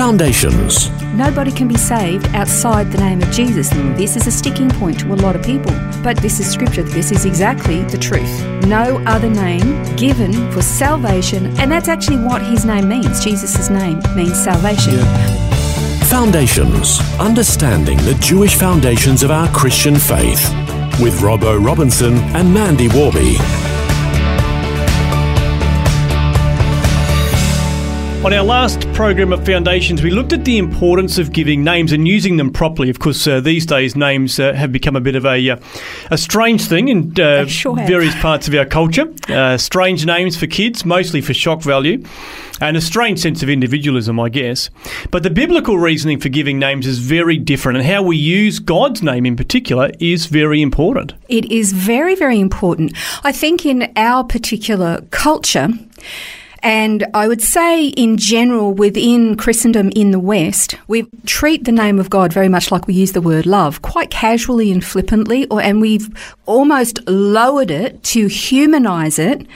Foundations. Nobody can be saved outside the name of Jesus. This is a sticking point to a lot of people. But this is scripture. This is exactly the truth. No other name given for salvation. And that's actually what his name means. Jesus' name means salvation. Foundations. Understanding the Jewish foundations of our Christian faith. With Robbo Robinson and Mandy Warby. On our last program of Foundations, we looked at the importance of giving names and using them properly. Of course, uh, these days names uh, have become a bit of a uh, a strange thing in uh, sure have. various parts of our culture. Uh, strange names for kids, mostly for shock value, and a strange sense of individualism, I guess. But the biblical reasoning for giving names is very different, and how we use God's name in particular is very important. It is very, very important. I think in our particular culture, and I would say, in general, within Christendom in the West, we treat the name of God very much like we use the word love, quite casually and flippantly, or, and we've almost lowered it to humanize it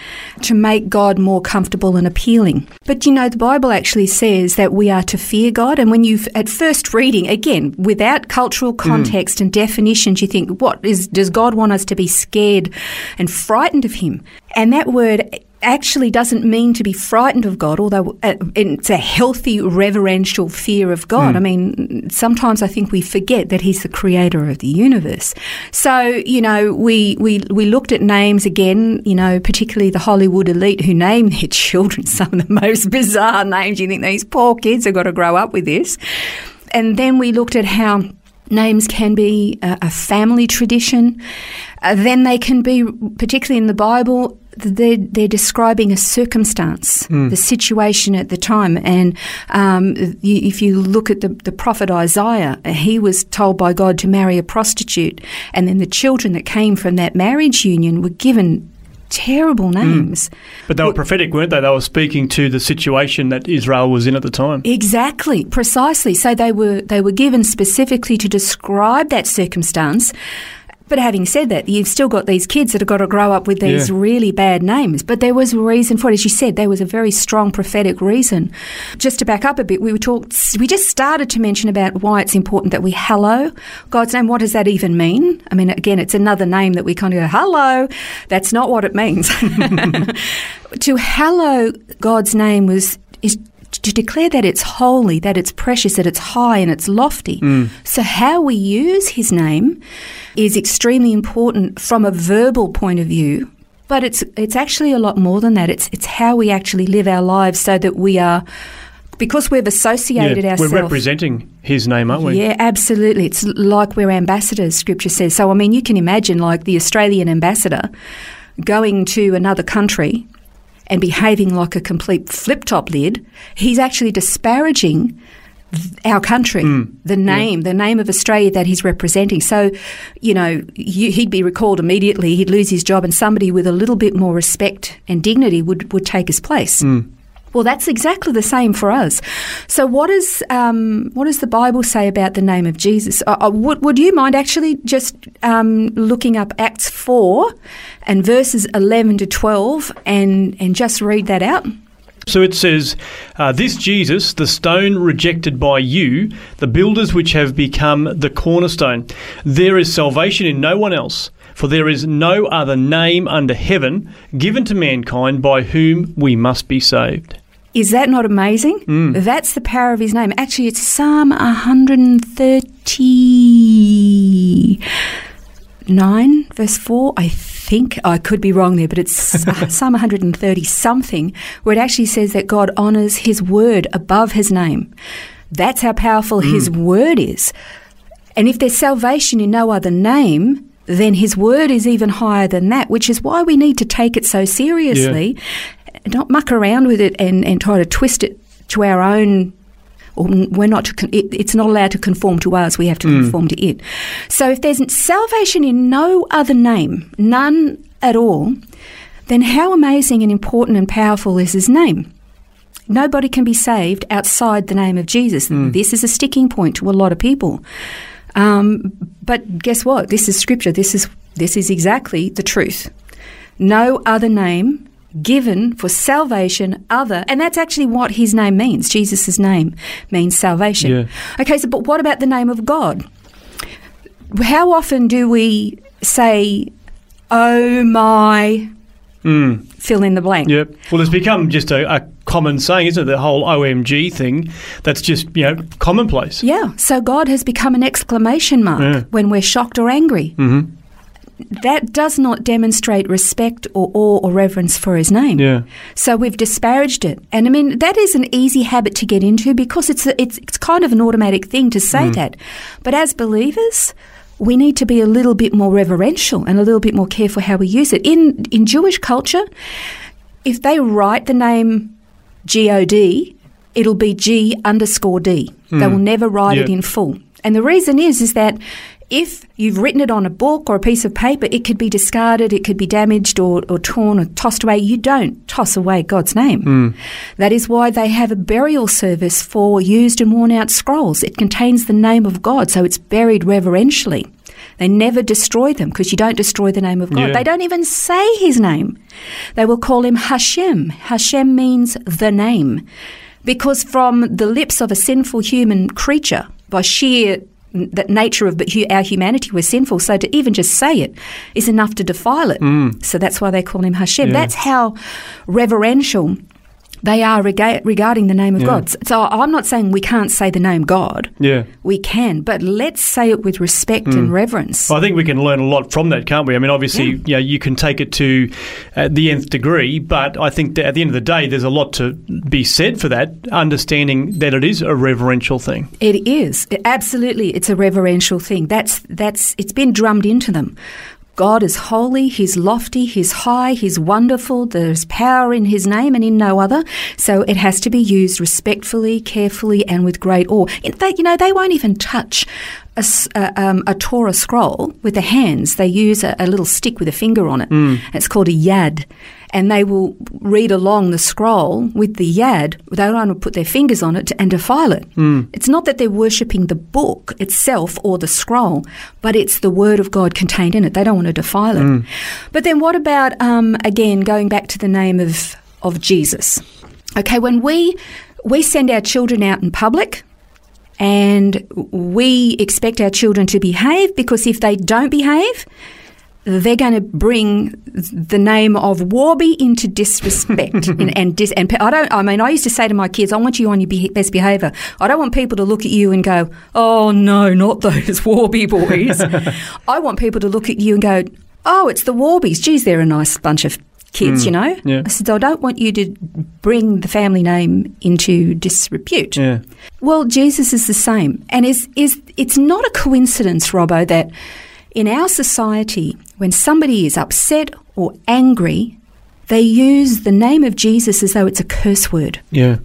to make God more comfortable and appealing. But you know, the Bible actually says that we are to fear God, and when you've at first reading, again, without cultural mm. context and definitions, you think, what is does God want us to be scared and frightened of Him? And that word actually doesn't mean to be frightened of God, although uh, it's a healthy reverential fear of God. I mean, sometimes I think we forget that He's the creator of the universe. So, you know, we, we, we looked at names again, you know, particularly the Hollywood elite who name their children some of the most bizarre names. You think these poor kids have got to grow up with this. And then we looked at how names can be a, a family tradition. Uh, then they can be, particularly in the Bible, they're, they're describing a circumstance, the situation at the time. And um, if you look at the, the prophet Isaiah, he was told by God to marry a prostitute. And then the children that came from that marriage union were given terrible names. But they were prophetic, weren't they? They were speaking to the situation that Israel was in at the time. Exactly, precisely. So they were they were given specifically to describe that circumstance. But having said that, you've still got these kids that have got to grow up with these Yeah. really bad names. But there was a reason for it, as you said. There was a very strong prophetic reason. Just to back up a bit, we were talked. We just started to mention about why it's important that we hallow God's name. What does that even mean? I mean, again, it's another name that we kind of go, "Hello." That's not what it means. to hallow God's name was is to declare that it's holy, that it's precious, that it's high and it's lofty. Mm. So how we use his name is extremely important from a verbal point of view. But it's it's actually a lot more than that. It's it's how we actually live our lives so that we are because we've associated Yeah, ourselves. we're representing his name, aren't we? Yeah, absolutely. It's like we're ambassadors, scripture says. So, I mean, you can imagine like the Australian ambassador going to another country and behaving like a complete flip top lid. He's actually disparaging our country, mm. the name, the name of Australia that he's representing. So, you know, you, he'd be recalled immediately, he'd lose his job, and somebody with a little bit more respect and dignity would, would take his place. Mm. Well, that's exactly the same for us. So, what does um, what does the Bible say about the name of Jesus? Uh, uh, would, would you mind actually just um, looking up Acts four and verses eleven to twelve and and just read that out? So it says, uh, This Jesus, the stone rejected by you, the builders which have become the cornerstone. There is salvation in no one else, for there is no other name under heaven given to mankind by whom we must be saved. Is that not amazing? That's the power of his name. Actually, it's Psalm 139, verse 4, I think. I could be wrong there, but it's uh, Psalm 130 something, where it actually says that God honours his word above his name. That's how powerful his word is. And if there's salvation in no other name, then his word is even higher than that, which is why we need to take it so seriously, not muck around with it and, and try to twist it to our own or we're not. To it, it's not allowed to conform to us. We have to conform to it. So if there's salvation in no other name, none at all, then how amazing and important and powerful is His name? Nobody can be saved outside the name of Jesus. This is a sticking point to a lot of people. Um, but guess what? This is scripture. This is this is exactly the truth. No other name given for salvation other, and that's actually what his name means. Jesus' name means salvation. Yeah. Okay, so but what about the name of God? How often do we say, "Oh my," fill in the blank? Yep. Well, it's become just a, a common saying, isn't it? The whole OMG thing. That's just you know commonplace. Yeah, so God has become an exclamation mark Yeah. when we're shocked or angry. Mm-hmm. That does not demonstrate respect or awe or reverence for His name. Yeah. So we've disparaged it, and I mean that is an easy habit to get into because it's a, it's it's kind of an automatic thing to say mm. that. But as believers, we need to be a little bit more reverential and a little bit more careful how we use it. In in Jewish culture, if they write the name G O D, it'll be G underscore D. They mm. will never write it in full. And the reason is is that if you've written it on a book or a piece of paper, it could be discarded, it could be damaged or, or torn or tossed away. You don't toss away God's name. Hmm. That is why they have a burial service for used and worn out scrolls. It contains the name of God, so it's buried reverentially. They never destroy them because you don't destroy the name of God. Yeah. They don't even say his name. They will call him Hashem. Hashem means the name. Because from the lips of a sinful human creature, by sheer that nature of our humanity we're sinful. So to even just say it is enough to defile it. Mm. So that's why they call him Hashem. Yeah. that's how reverential they are rega- regarding the name of Yeah. God so I'm not saying we can't say the name God Yeah. we can but let's say it with respect and reverence Well, I think we can learn a lot from that, can't we? I mean, obviously, Yeah. you know, you can take it to uh, the nth degree, but I think that at the end of the day, there's a lot to be said for that, understanding that it is a reverential thing. It is It- absolutely. It's a reverential thing. That's that's. It's been drummed into them. God is holy. He's lofty. He's high. He's wonderful. There's power in His name and in no other. So it has to be used respectfully, carefully, and with great awe. In fact, you know they won't even touch. A, um, a Torah scroll with their hands. They use a, a little stick with a finger on it. It's called a yad. And they will read along the scroll with the yad. They don't want to put their fingers on it and defile it. It's not that they're worshipping the book itself or the scroll, but it's the word of God contained in it. They don't want to defile it. But then what about, um, again, going back to the name of, of Jesus? Okay, when we, we send our children out in public, and we expect our children to behave because if they don't behave, they're going to bring the name of Warby into disrespect and and, dis, and I don't. I mean, I used to say to my kids, "I want you on your be- best behaviour. I don't want people to look at you and go, oh no, not those Warby boys. I want people to look at you and go, oh, it's the Warbies. Geez, they're a nice bunch of kids, mm, you know. yeah. I said, I don't want you to bring the family name into disrepute. Yeah. Well, Jesus is the same, and is is it's not a coincidence, Robbo, that in our society, when somebody is upset or angry, they use the name of Jesus as though it's a curse word. Yeah.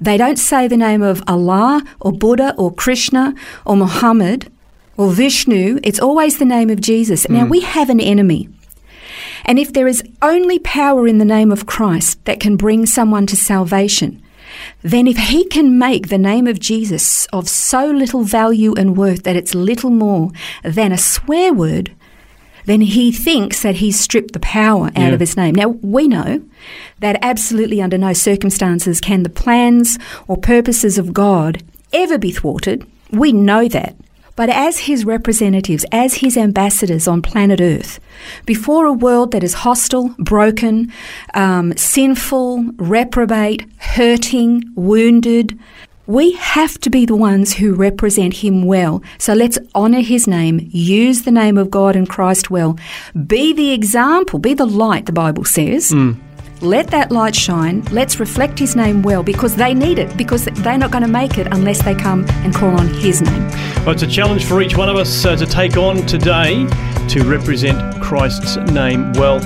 They don't say the name of Allah or Buddha or Krishna or Muhammad or Vishnu. It's always the name of Jesus. Now, hmm. we have an enemy. And if there is only power in the name of Christ that can bring someone to salvation, then if he can make the name of Jesus of so little value and worth that it's little more than a swear word, then he thinks that he's stripped the power out Yeah. of his name. Now, we know that absolutely under no circumstances can the plans or purposes of God ever be thwarted. We know that. But as his representatives, as his ambassadors on planet Earth, before a world that is hostile, broken, um, sinful, reprobate, hurting, wounded, we have to be the ones who represent him well. So let's honour his name, use the name of God and Christ well, be the example, be the light, the Bible says. Let that light shine. Let's reflect his name well because they need it, because they're not going to make it unless they come and call on his name. Well, it's a challenge for each one of us uh, to take on today to represent Christ's name well.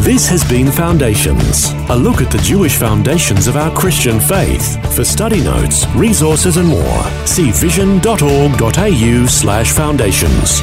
This has been Foundations, a look at the Jewish foundations of our Christian faith. For study notes, resources, and more, see vision.org.au slash foundations.